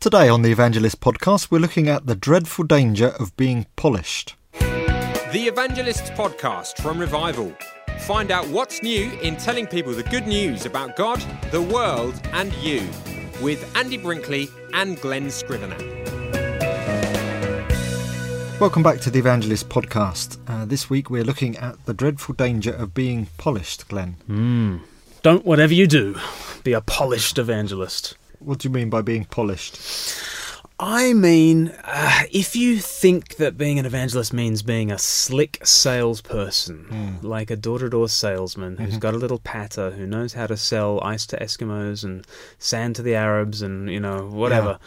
Today on the Evangelist podcast, we're looking at the dreadful danger of being polished. The Evangelist podcast from Revival. Find out what's new in telling people the good news about God, the world, and you with Andy Brinkley and Glen Scrivener. Welcome back to the Evangelist podcast. Uh, this week we're looking at the dreadful danger of being polished, Glen. Mm. Don't whatever you do, be a polished evangelist. What do you mean by being polished? I mean, uh, if you think that being an evangelist means being a slick salesperson, mm. like a door to door salesman who's mm-hmm. got a little patter, who knows how to sell ice to Eskimos and sand to the Arabs and, you know, whatever. Yeah.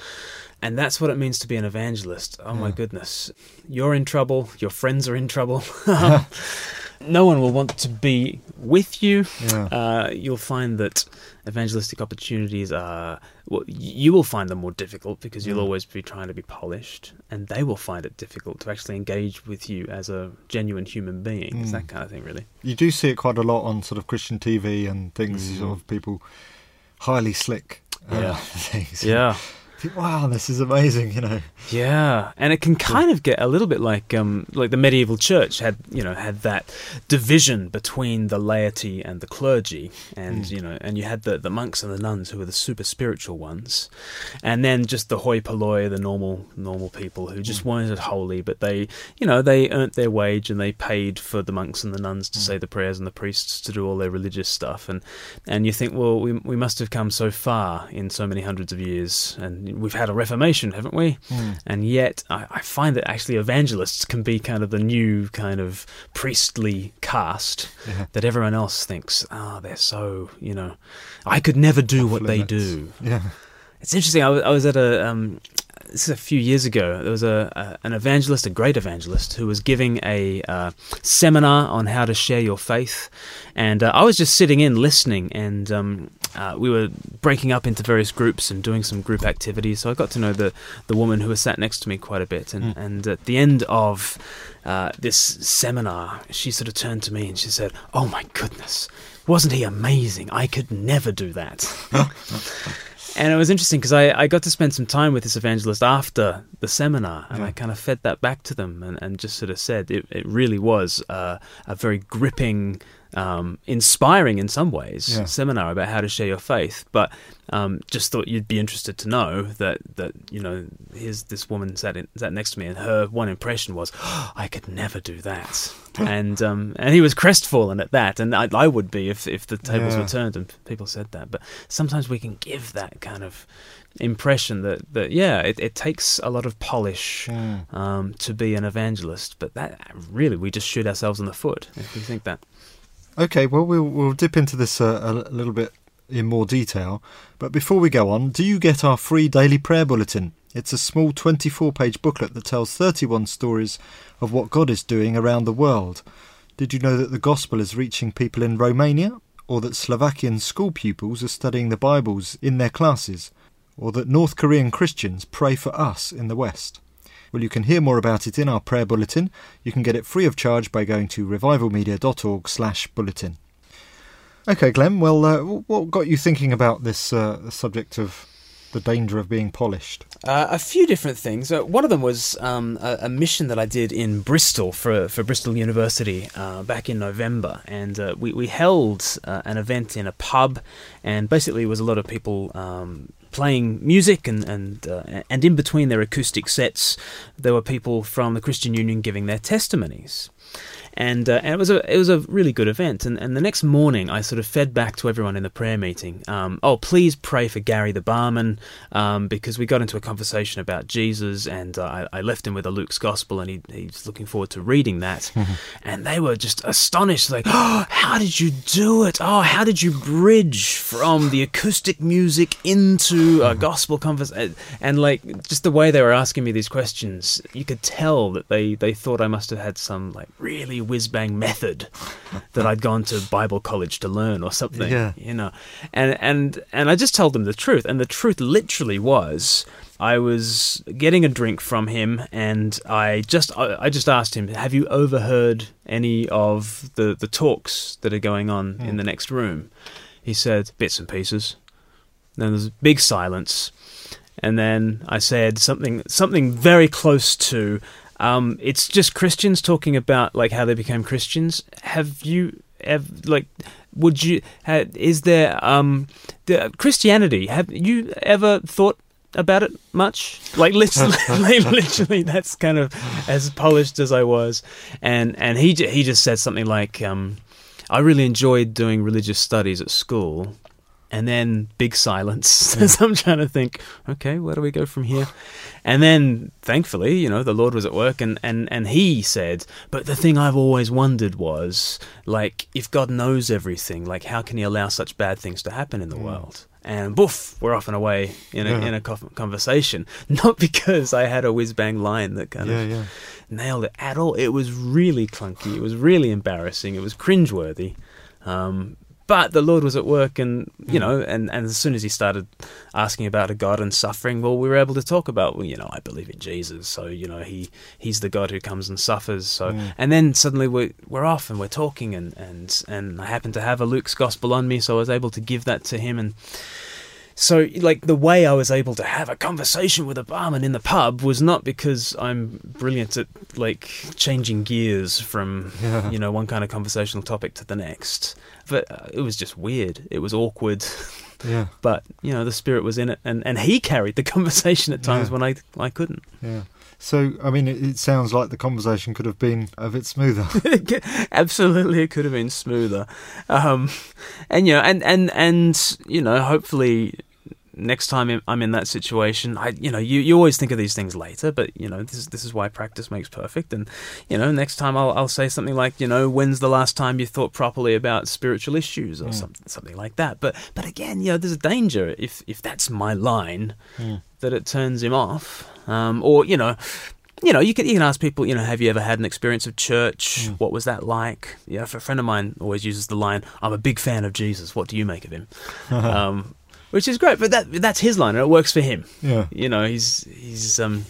And that's what it means to be an evangelist. Oh yeah. my goodness. You're in trouble, your friends are in trouble. no one will want to be with you. Yeah. Uh, you'll find that evangelistic opportunities are well, you will find them more difficult because you'll mm. always be trying to be polished, and they will find it difficult to actually engage with you as a genuine human being. Mm. It's that kind of thing, really. You do see it quite a lot on sort of Christian TV and things, mm. sort of people highly slick. Uh, yeah. things. Yeah wow, this is amazing, you know. Yeah, and it can kind of get a little bit like um, like the medieval church had, you know, had that division between the laity and the clergy, and mm. you know, and you had the, the monks and the nuns who were the super spiritual ones, and then just the hoi polloi, the normal normal people who just mm. weren't holy, but they, you know, they earned their wage and they paid for the monks and the nuns to mm. say the prayers and the priests to do all their religious stuff, and and you think, well, we we must have come so far in so many hundreds of years, and we've had a reformation, haven't we? Mm. And yet, I, I, find that actually evangelists can be kind of the new kind of priestly caste yeah. that everyone else thinks, oh, they're so, you know, I could never do Off what limits. they do. Yeah. It's interesting. I was, I was at a um, this is a few years ago. There was a, a, an evangelist, a great evangelist, who was giving a uh, seminar on how to share your faith, and uh, I was just sitting in listening, and um, uh, we were breaking up into various groups and doing some group activities. So I got to know the the woman who was sat next to me quite a bit, and mm. and at the end of uh, this seminar, she sort of turned to me and she said, "Oh my goodness." Wasn't he amazing? I could never do that. And it was interesting because I, I got to spend some time with this evangelist after the seminar, and yeah. I kind of fed that back to them and, and just sort of said it, it really was uh, a very gripping um, inspiring in some ways yeah. seminar about how to share your faith. But um, just thought you'd be interested to know that that you know here's this woman sat in, sat next to me, and her one impression was, oh, I could never do that, and um, and he was crestfallen at that, and I, I would be if if the tables yeah. were turned and people said that. But sometimes we can give that kind of impression that, that yeah, it, it takes a lot of polish um, to be an evangelist, but that really we just shoot ourselves in the foot if we think that. Okay, well, we'll, we'll dip into this uh, a little bit in more detail. But before we go on, do you get our free daily prayer bulletin? It's a small 24 page booklet that tells 31 stories of what God is doing around the world. Did you know that the gospel is reaching people in Romania? Or that Slovakian school pupils are studying the Bibles in their classes? Or that North Korean Christians pray for us in the West? Well, you can hear more about it in our prayer bulletin. You can get it free of charge by going to revivalmedia.org/bulletin. Okay, Glen. Well, uh, what got you thinking about this uh, subject of the danger of being polished? Uh, a few different things. Uh, one of them was um, a, a, mission that I did in Bristol for for Bristol University uh, back in November, and uh, we we held uh, an event in a pub, and basically it was a lot of people. Um, playing music and and uh, and in between their acoustic sets, there were people from the Christian Union giving their testimonies and, uh, and it was a it was a really good event. And, and the next morning, I sort of fed back to everyone in the prayer meeting. Um, oh, please pray for Gary the barman um, because we got into a conversation about Jesus, and uh, I, I, left him with a Luke's Gospel, and he, he's looking forward to reading that. and they were just astonished, like, oh, how did you do it? Oh, how did you bridge from the acoustic music into a gospel conversation? And like just the way they were asking me these questions, you could tell that they they thought I must have had some like really whiz bang method that I'd gone to Bible college to learn or something. Yeah. You know. And and and I just told them the truth. And the truth literally was I was getting a drink from him and I just I, just asked him, Have you overheard any of the, the talks that are going on in the hmm. next room? He said, Bits and pieces. Then there's big silence. and then I said something something very close to. Um, it's just Christians talking about like how they became Christians. Have you ever like? Would you? Ha, is there um, the Christianity? Have you ever thought about it much? Like literally, literally, that's kind of as polished as I was. And and he he just said something like, um, "I really enjoyed doing religious studies at school." And then big silence as I'm trying to think, okay, where do we go from here? And then thankfully, you know, the Lord was at work and, and, and he said, but the thing I've always wondered was, like, if God knows everything, like, how can he allow such bad things to happen in the world? And boof, we're off and away in a, Yeah. in a conversation. Not because I had a whiz bang line that kind Yeah, of yeah. nailed it at all. It was really clunky. It was really embarrassing. It was cringeworthy. Um, but the Lord was at work, and you hmm. know, and, and as soon as he started asking about a God and suffering, well, we were able to talk about, well, you know, I believe in Jesus, so you know, he he's the God who comes and suffers. So, hmm. and then suddenly we're we're off and we're talking, and and and I happened to have a Luke's Gospel on me, so I was able to give that to him, and so like the way I was able to have a conversation with a barman in the pub was not because I'm brilliant at like changing gears from Yeah. you know one kind of conversational topic to the next, but uh, it was just weird. It was awkward, Yeah, but you know the spirit was in it, and and he carried the conversation at times Yeah. when I I couldn't. yeah. So, I mean, it, it sounds like the conversation could have been a bit smoother. Absolutely, it could have been smoother, um, and you know, and and and you know, hopefully, next time I'm in that situation, I you know, you, you always think of these things later, but you know, this is this is why practice makes perfect, and you know, next time I'll I'll say something like, you know, when's the last time you thought properly about spiritual issues or Mm. something something like that, but but again, you know, there's a danger if if that's my line Mm. that it turns him off, um, or you know you know, you can you can ask people, you know, have you ever had an experience of church? Mm. What was that like? Yeah, a friend of mine always uses the line, "I'm a big fan of Jesus. What do you make of him?" um, which is great, but that that's his line, and it works for him. yeah, You know, he's he's um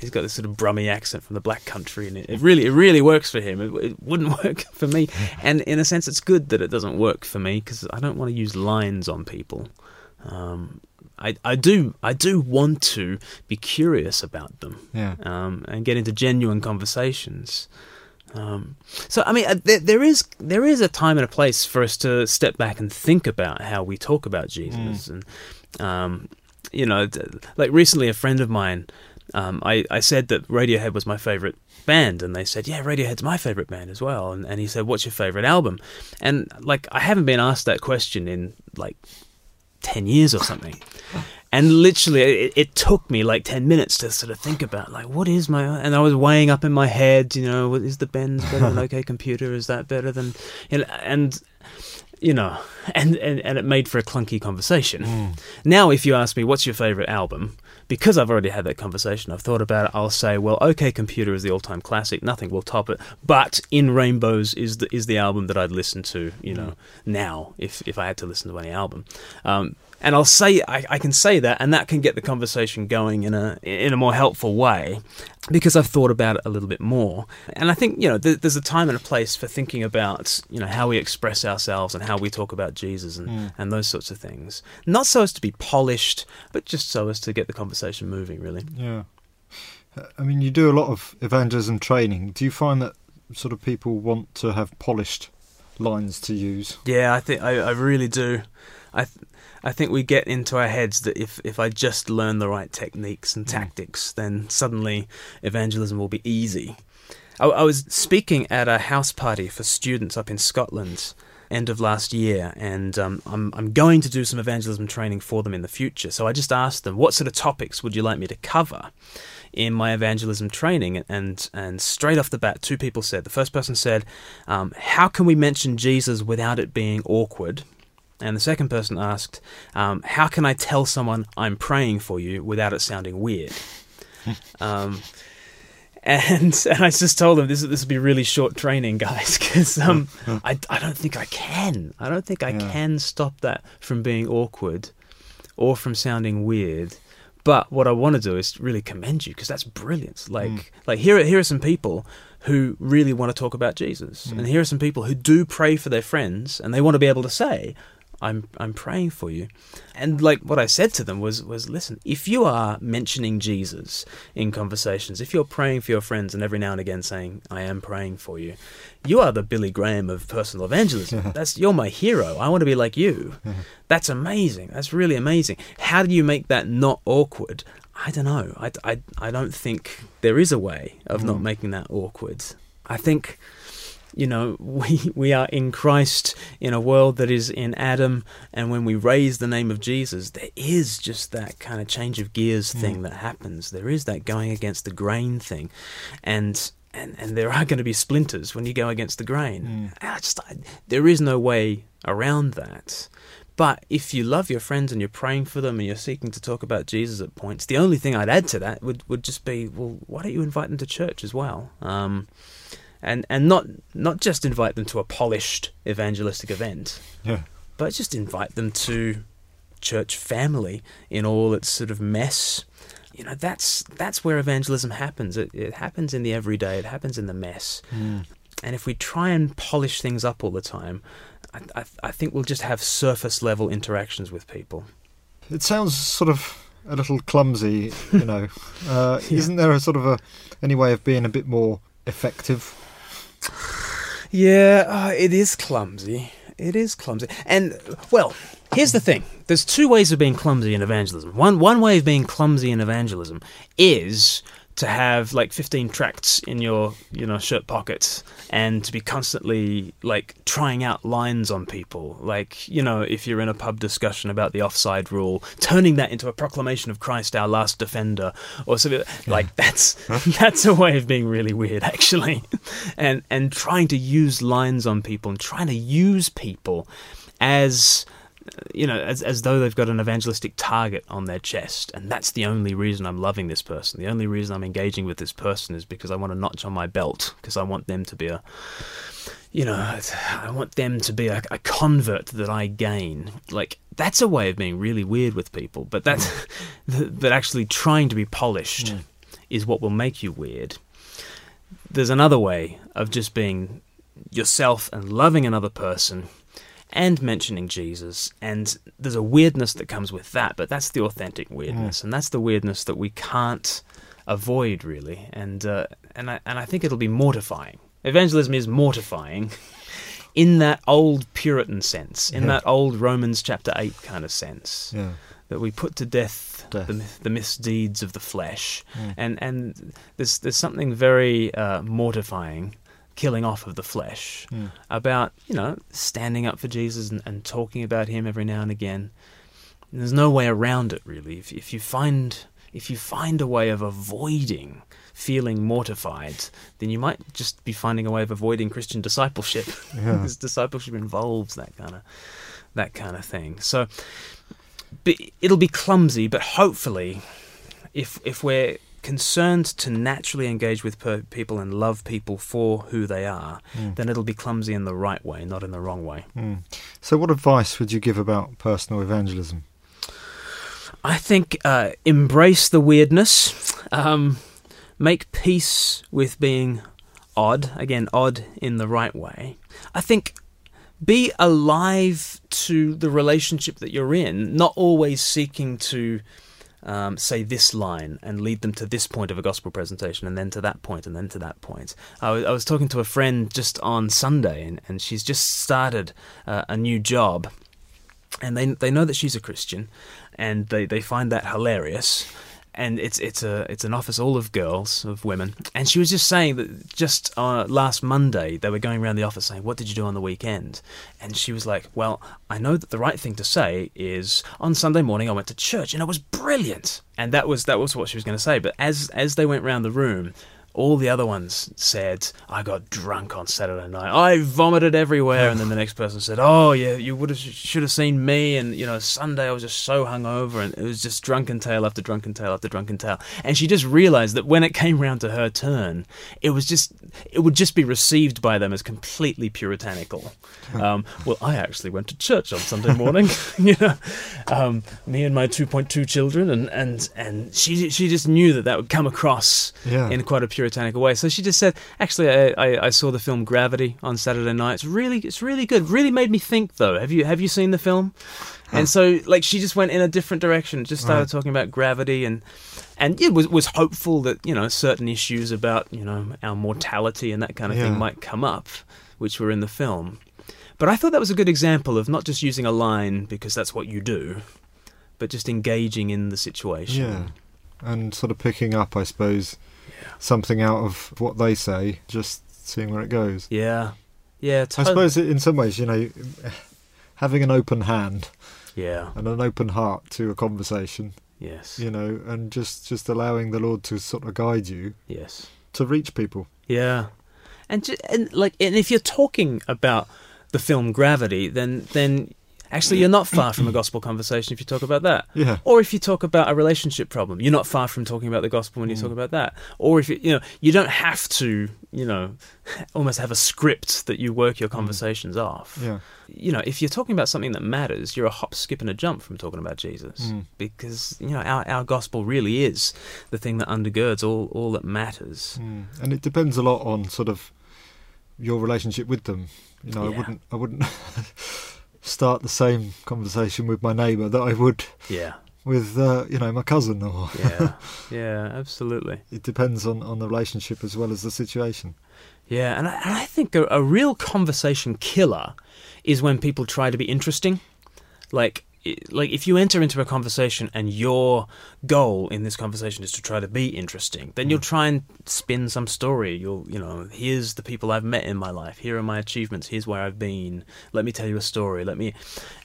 he's got this sort of Brummy accent from the Black Country, and it, it really it really works for him. It, it wouldn't work for me, and in a sense, it's good that it doesn't work for me because I don't want to use lines on people. Um, I I do I do want to be curious about them yeah. um, and get into genuine conversations. Um, so I mean, uh, there, there is there is a time and a place for us to step back and think about how we talk about Jesus, and um, you know, like recently, a friend of mine, um, I I said that Radiohead was my favorite band, and they said, yeah, Radiohead's my favorite band as well, and and he said, what's your favorite album? And like, I haven't been asked that question in like ten years or something. And literally, it, it took me like ten minutes to sort of think about, like, what is my? And I was weighing up in my head, you know, is the Bends better than OK Computer? Is that better than? You know, and you know, and, and and it made for a clunky conversation. Mm. Now, if you ask me what's your favorite album, because I've already had that conversation, I've thought about it. I'll say, well, OK Computer is the all-time classic. Nothing will top it. But In Rainbows is the is the album that I'd listen to. You know, now if if I had to listen to any album. Um, and I'll say I, I can say that, and that can get the conversation going in a in a more helpful way, because I've thought about it a little bit more. And I think you know th- there's a time and a place for thinking about you know how we express ourselves and how we talk about Jesus and, and those sorts of things. Not so as to be polished, but just so as to get the conversation moving. Really. Yeah. Uh, I mean, you do a lot of evangelism training. Do you find that sort of people want to have polished lines to use? Yeah, I think I, I really do. I th- I think we get into our heads that if if I just learn the right techniques and tactics, then suddenly evangelism will be easy. I, I was speaking at a house party for students up in Scotland end of last year, and um, I'm I'm going to do some evangelism training for them in the future. So I just asked them, what sort of topics would you like me to cover? in my evangelism training, and and straight off the bat, two people said. The first person said, um, "How can we mention Jesus without it being awkward?" And the second person asked, um, "How can I tell someone I'm praying for you without it sounding weird?" um, and and I just told them this this will be really short training, guys, because um, I I don't think I can. I don't think I Yeah. can stop that from being awkward, or from sounding weird. But what I want to do is really commend you because that's brilliant. Like like here are, here are some people who really want to talk about Jesus, and here are some people who do pray for their friends, and they want to be able to say, I'm I'm praying for you. And like what I said to them was was listen, if you are mentioning Jesus in conversations, if you're praying for your friends and every now and again saying, I am praying for you, you are the Billy Graham of personal evangelism. That's you're my hero. I want to be like you. That's amazing. That's really amazing. How do you make that not awkward? I don't know. I, I, I don't think there is a way of not mm. making that awkward. I think you know, we we are in Christ in a world that is in Adam, and when we raise the name of Jesus, there is just that kind of change of gears thing that happens. There is that going against the grain thing, and and and there are going to be splinters when you go against the grain. I just I, there is no way around that. But if you love your friends and you're praying for them and you're seeking to talk about Jesus at points, the only thing I'd add to that would, would just be, well, why don't you invite them to church as well? Um, and and not not just invite them to a polished evangelistic event, Yeah. but just invite them to church family in all its sort of mess. You know, that's that's where evangelism happens. It, it happens in the everyday. It happens in the mess. And if we try and polish things up all the time, I, I, I think we'll just have surface level interactions with people. It sounds sort of a little clumsy, you know. Uh, Isn't there a sort of a any way of being a bit more effective? Yeah, uh, it is clumsy. It is clumsy. And well, here's the thing. There's two ways of being clumsy in evangelism. One one way of being clumsy in evangelism is to have like 15 tracts in your, you know, shirt pockets and to be constantly like trying out lines on people. Like, you know, if you're in a pub discussion about the offside rule, turning that into a proclamation of Christ our last defender or something like that's that's a way of being really weird actually. and and trying to use lines on people and trying to use people as you know, as, as though they've got an evangelistic target on their chest, and that's the only reason I'm loving this person. The only reason I'm engaging with this person is because I want a notch on my belt, because I want them to be a, you know, I want them to be a, a convert that I gain. Like that's a way of being really weird with people, but that's, but actually trying to be polished hmm. is what will make you weird. There's another way of just being yourself and loving another person and mentioning Jesus. And there's a weirdness that comes with that, but that's the authentic weirdness, and that's the weirdness that we can't avoid really. And uh, and I and I think it'll be mortifying. Evangelism is mortifying. In that old Puritan sense, in Yeah. that old Romans chapter 8 kind of sense, Yeah. that we put to death, Death. The, the misdeeds of the flesh, Mm. and and there's there's something very uh, mortifying, killing off of the flesh, Mm. about you know standing up for Jesus and, and talking about Him every now and again. And there's no way around it really. If if you find if you find a way of avoiding feeling mortified, then you might just be finding a way of avoiding Christian discipleship. Yeah. because discipleship involves that kind of that kind of thing. So it'll be clumsy, but hopefully, if if we're concerned to naturally engage with per- people and love people for who they are, Mm. then it'll be clumsy in the right way, not in the wrong way. Mm. So, what advice would you give about personal evangelism? I think uh, embrace the weirdness, um, make peace with being odd. Again, odd in the right way. I think be alive to the relationship that you're in, not always seeking to um, say this line and lead them to this point of a gospel presentation and then to that point and then to that point. I was, was talking to a friend just on Sunday and, and she's just started uh, a new job and they they know that she's a Christian, and they, they find that hilarious. And it's it's a it's an office all of girls of women, and she was just saying that just uh, last Monday they were going around the office saying, "What did you do on the weekend?" And she was like, "Well, I know that the right thing to say is on Sunday morning I went to church and it was brilliant." And that was that was what she was going to say. But as as they went round the room, all the other ones said, I got drunk on Saturday night. I vomited everywhere. And then the next person said, Oh, yeah, you would have should have seen me. And, you know, Sunday I was just so hungover and it was just drunken tale after drunken tale after drunken tale. And she just realized that when it came round to her turn, it was just, it would just be received by them as completely puritanical. Um, well, I actually went to church on Sunday morning, you know, um, me and my 2.2 children. And, and, and she, she just knew that that would come across Yeah. in quite a puritanical way. So she just said, "Actually, I, I, I saw the film Gravity on Saturday night. It's really it's really good. Really made me think, though. Have you have you seen the film?" And so, like, she just went in a different direction. Just started Right. talking about gravity and and it was was hopeful that you know certain issues about you know our mortality and that kind of Yeah. thing might come up, which were in the film. But I thought that was a good example of not just using a line because that's what you do, but just engaging in the situation. Yeah. And sort of picking up, I suppose, something out of what they say, just seeing where it goes. Yeah. Yeah. I suppose in some ways, you know, having an open hand Yeah. and an open heart to a conversation, Yes. you know, and just just allowing the Lord to sort of guide you Yes. to reach people. Yeah. And ju- and like and if you're talking about the film Gravity, then then actually you're not far from a gospel conversation if you talk about that. Yeah. Or if you talk about a relationship problem, you're not far from talking about the gospel when you talk about that. Or if you, you know, you don't have to, you know, almost have a script that you work your conversations off. Yeah. You know, if you're talking about something that matters, you're a hop, skip, and a jump from talking about Jesus, Mm. because you know our our gospel really is the thing that undergirds all all that matters. Mm. And it depends a lot on sort of your relationship with them. You know, I wouldn't I wouldn't start the same conversation with my neighbour that I would Yeah, with uh, you know my cousin or yeah, yeah, absolutely. it depends on, on the relationship as well as the situation. Yeah, and I, and I think a, a real conversation killer is when people try to be interesting. Like, like if you enter into a conversation and your goal in this conversation is to try to be interesting, then you'll try and spin some story. You'll, you know, here's the people I've met in my life. Here are my achievements. Here's where I've been. Let me tell you a story. Let me,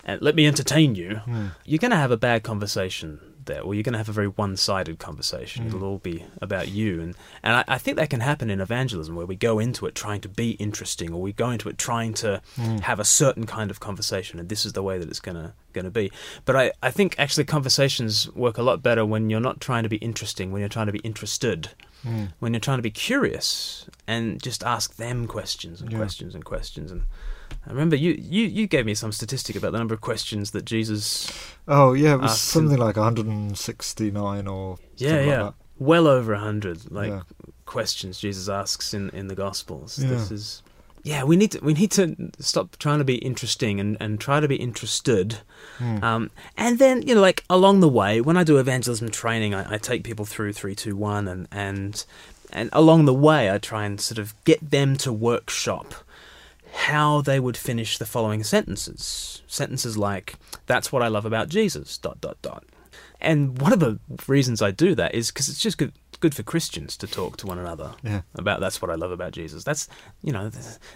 uh, let me entertain you. You're going to have a bad conversation there, or you're going to have a very one-sided conversation. Mm. It'll all be about you, and and I, I think that can happen in evangelism, where we go into it trying to be interesting, or we go into it trying to mm. have a certain kind of conversation, and this is the way that it's going to going to be. But I I think actually conversations work a lot better when you're not trying to be interesting, when you're trying to be interested, mm. when you're trying to be curious, and just ask them questions and Yeah. questions and questions and. I remember you, you, you gave me some statistic about the number of questions that Jesus Oh yeah, it was something like 169 or Yeah, yeah. like Well over a hundred like Yeah. questions Jesus asks in, in the Gospels. Yeah. This is yeah, we need to we need to stop trying to be interesting and, and try to be interested. Hmm. Um, and then you know, like along the way, when I do evangelism training, I, I take people through three, two, one, and and and along the way, I try and sort of get them to workshop how they would finish the following sentences. Sentences like, "That's what I love about Jesus." Dot dot dot. And one of the reasons I do that is because it's just good good for Christians to talk to one another Yeah. about that's what I love about Jesus. That's you know,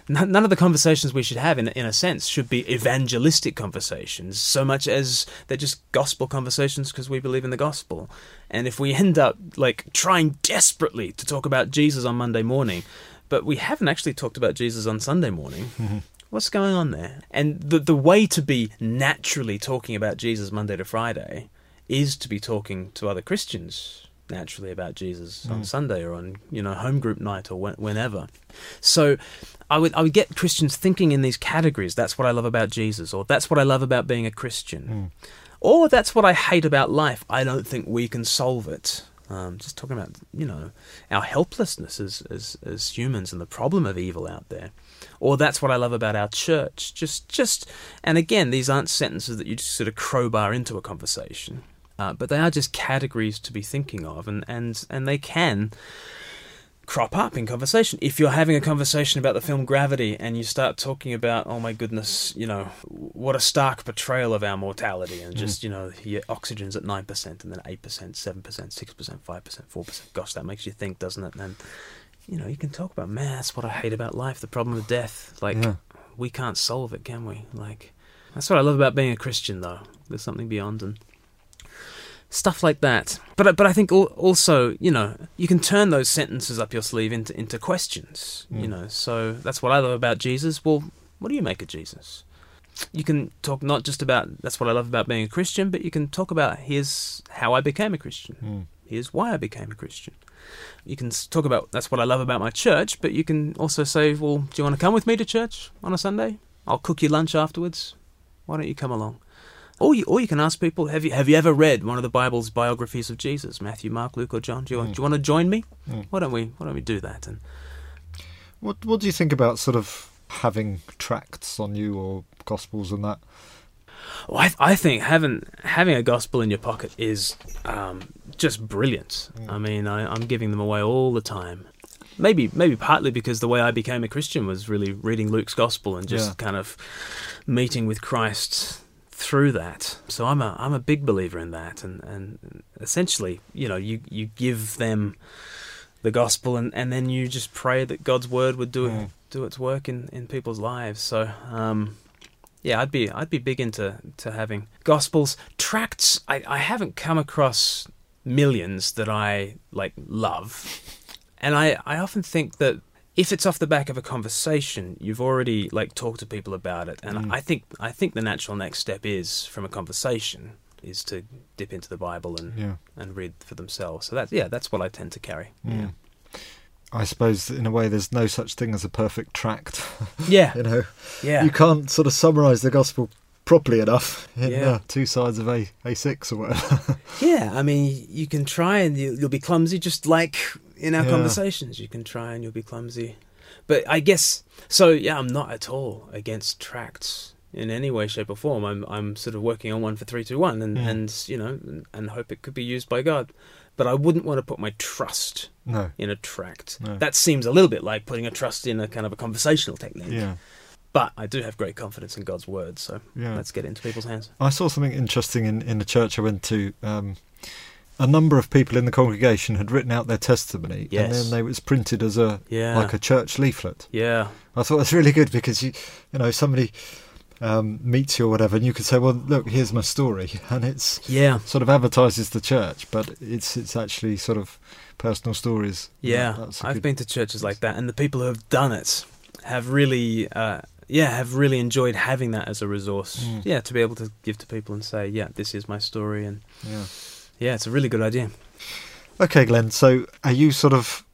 none none of the conversations we should have in in a sense should be evangelistic conversations so much as they're just gospel conversations because we believe in the gospel. And if we end up like trying desperately to talk about Jesus on Monday morning, but we haven't actually talked about Jesus on Sunday morning. Mm-hmm. What's going on there? And the the way to be naturally talking about Jesus Monday to Friday is to be talking to other Christians naturally about Jesus on mm. Sunday or on you know home group night or when, whenever. So I would I would get Christians thinking in these categories. That's what I love about Jesus, or that's what I love about being a Christian, mm. or that's what I hate about life. I don't think we can solve it. Um, just talking about you know our helplessness as, as as humans and the problem of evil out there, or that's what I love about our church. Just just and again, these aren't sentences that you just sort of crowbar into a conversation, uh, but they are just categories to be thinking of, and and and they can crop up in conversation. If you're having a conversation about the film Gravity and you start talking about, oh my goodness, you know, what a stark portrayal of our mortality, and mm. just, you know, your oxygen's at 9%, and then 8%, 7%, 6%, 5%, 4%. Gosh, that makes you think, doesn't it? And, then you know, you can talk about, man, that's what I hate about life, the problem of death. Like, Yeah. we can't solve it, can we? Like, that's what I love about being a Christian, though. There's something beyond, and stuff like that. But I- but I think also you know you can turn those sentences up your sleeve into into questions. You Mm. know, so that's what I love about Jesus. Well, what do you make of Jesus? You can talk not just about that's what I love about being a Christian, but you can talk about here's how I became a Christian. Mm. Here's why I became a Christian. You can talk about that's what I love about my church, but you can also say, well, do you want to come with me to church on a Sunday? I'll cook you lunch afterwards. Why don't you come along? Or you, or you can ask people, have you have you ever read one of the Bible's biographies of Jesus, Matthew, Mark, Luke, or John? Do you, Mm. do you want to join me? Mm. Why don't we Why don't we do that? And What What do you think about sort of having tracts on you or gospels and that? Well, I, I think having having a gospel in your pocket is um, just brilliant. I mean, I, I'm giving them away all the time. Maybe maybe partly because the way I became a Christian was really reading Luke's gospel and just Yeah. kind of meeting with Christ through that. So I'm a I'm a big believer in that, and and essentially, you know, you you give them the gospel, and, and then you just pray that God's word would do Mm. do its work in, in people's lives. So. Um, yeah, I'd be I'd be big into to having gospels tracts. I, I haven't come across millions that I like love, and I, I often think that if it's off the back of a conversation, you've already like talked to people about it, and Mm. I think I think the natural next step is from a conversation is to dip into the Bible and Yeah. and read for themselves. So that's yeah, that's what I tend to carry. Mm. I suppose in a way there's no such thing as a perfect tract. Yeah, you know, yeah, you can't sort of summarise the gospel properly enough in Yeah. uh, two sides of a A6 or whatever. Yeah, I mean, you can try and you, you'll be clumsy, just like in our Yeah. conversations. You can try and you'll be clumsy. But I guess so. Yeah, I'm not at all against tracts in any way, shape, or form. I'm I'm sort of working on one for three, two, one, and Mm. and you know, and, and hope it could be used by God. But I wouldn't want to put my trust no. in a tract. No. That seems a little bit like putting a trust in a kind of a conversational technique. Yeah. But I do have great confidence in God's word, so Yeah. let's get it into people's hands. I saw something interesting in, in the church I went to. Um, a number of people in the congregation had written out their testimony, and then they, it was printed as a Yeah. like a church leaflet. Yeah. I thought it was really good because you, you know, somebody um, meets you or whatever, and you could say, "Well, look, here's my story," and it's Yeah. sort of advertises the church, but it's it's actually sort of personal stories. Yeah, that's a I've good- been to churches like that, and the people who have done it have really, uh, yeah, have really enjoyed having that as a resource. Mm. Yeah, to be able to give to people and say, yeah, this is my story, and Yeah. Yeah, it's a really good idea. Okay, Glen. So, are you sort of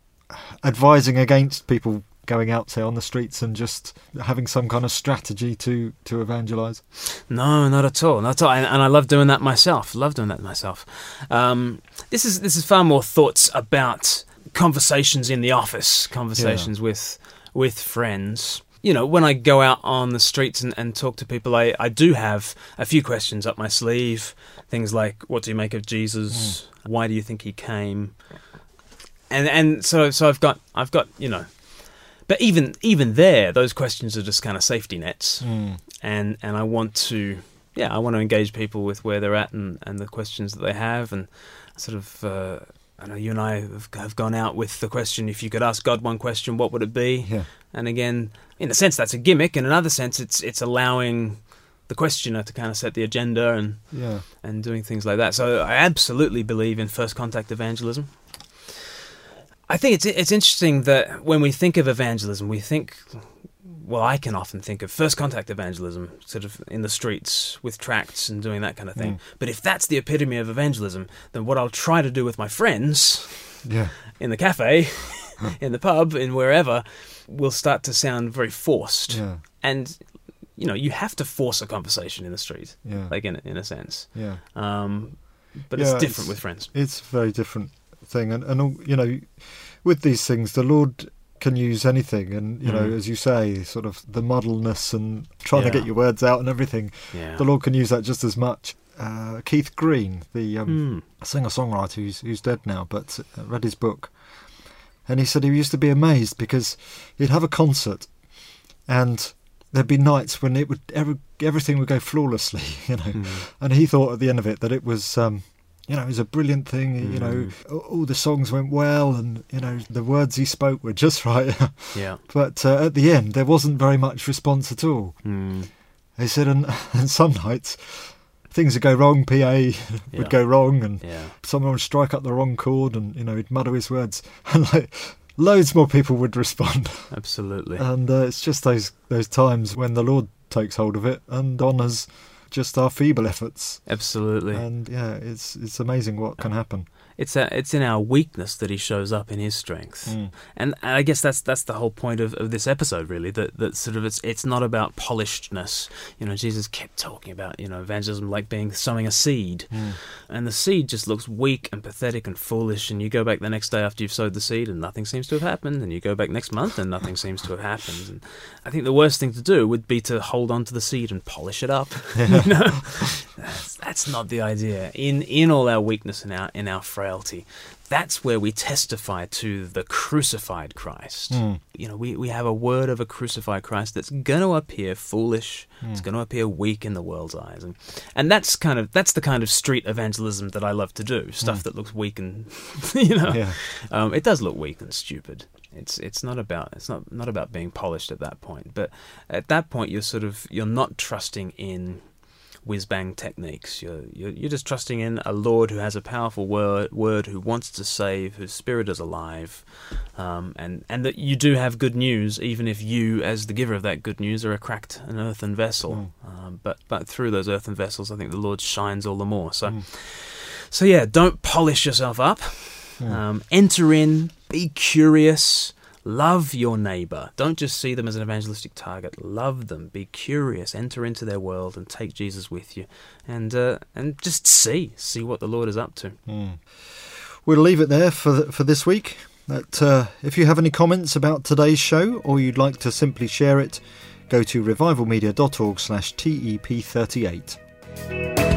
advising against people going out, say, on the streets and just having some kind of strategy to to evangelise? No, not at all, not at all. And, and I love doing that myself. Love doing that myself. Um, this is this is far more thoughts about conversations in the office, conversations with with friends. You know, when I go out on the streets and, and talk to people, I, I do have a few questions up my sleeve. Things like, what do you make of Jesus? Why do you think he came? And and so so I've got I've got you know, but even even there, those questions are just kind of safety nets Mm. and and I want to yeah I want to engage people with where they're at and, and the questions that they have and sort of uh, I know you and I have, have gone out with the question if you could ask God one question what would it be Yeah. and again in a sense that's a gimmick in another sense it's it's allowing the questioner to kind of set the agenda and Yeah. and doing things like that. So I absolutely believe in first contact evangelism. I think it's it's interesting that when we think of evangelism, we think well, I can often think of first contact evangelism, sort of in the streets with tracts and doing that kind of thing. Mm. But if that's the epitome of evangelism, then what I'll try to do with my friends Yeah. in the cafe, in the pub, in wherever, will start to sound very forced. Yeah. And you know, you have to force a conversation in the street, Yeah. like in in a sense. yeah. Um, but it's it's- different with friends. It's a very different thing, and and you know, with these things, the Lord can use anything, and you know, Mm. as you say, sort of the muddleness and trying Yeah. to get your words out and everything. Yeah. The Lord can use that just as much. Uh, Keith Green, the um, Hmm. singer-songwriter who's, who's dead now, but uh, read his book, and he said he used to be amazed because he'd have a concert, and there'd be nights when it would every, everything would go flawlessly, you know, Hmm. and he thought at the end of it that it was. Um, you know, it was a brilliant thing. You know, Mm. all- the songs went well, and you know the words he spoke were just right. Yeah. but uh, at the end, there wasn't very much response at all. Hmm. He said, and, and some nights things would go wrong. PA Yeah. would go wrong, and Yeah. someone would strike up the wrong chord, and you know he'd muddle his words, and like loads more people would respond. Absolutely. And uh, it's just those those times when the Lord takes hold of it and honours just our feeble efforts. Absolutely. And yeah, it's it's amazing what can happen. It's a, it's in our weakness that He shows up in His strength, Mm. and I guess that's that's the whole point of, of this episode, really. That that sort of it's it's not about polishedness. You know, Jesus kept talking about you know evangelism like being sowing a seed, Mm. and the seed just looks weak and pathetic and foolish. And you go back the next day after you've sowed the seed, and nothing seems to have happened. And you go back next month, and nothing seems to have happened. And I think the worst thing to do would be to hold on to the seed and polish it up. you know, that's, that's not the idea. In in all our weakness and our in our frailty, that's where we testify to the crucified Christ. Mm. You know, we, we have a word of a crucified Christ that's going to appear foolish. It's going to appear weak in the world's eyes, and and that's kind of that's the kind of street evangelism that I love to do. Stuff that looks weak and you know, Yeah. um, it does look weak and stupid. It's it's not about it's not not about being polished at that point. But at that point, you're sort of you're not trusting in whiz bang techniques. You're, you're you're just trusting in a Lord who has a powerful word, word who wants to save, whose spirit is alive, um, and and that you do have good news, even if you, as the giver of that good news, are a cracked and earthen vessel. Um, but but through those earthen vessels, I think the Lord shines all the more. So. So yeah, don't polish yourself up. Um, enter in, be curious, love your neighbor. Don't just see them as an evangelistic target. Love them, be curious, enter into their world, and take Jesus with you, and uh, and just see see what the Lord is up to. We'll leave it there for for this week. That uh, if you have any comments about today's show or you'd like to simply share it, go to revivalmedia.org/tep38.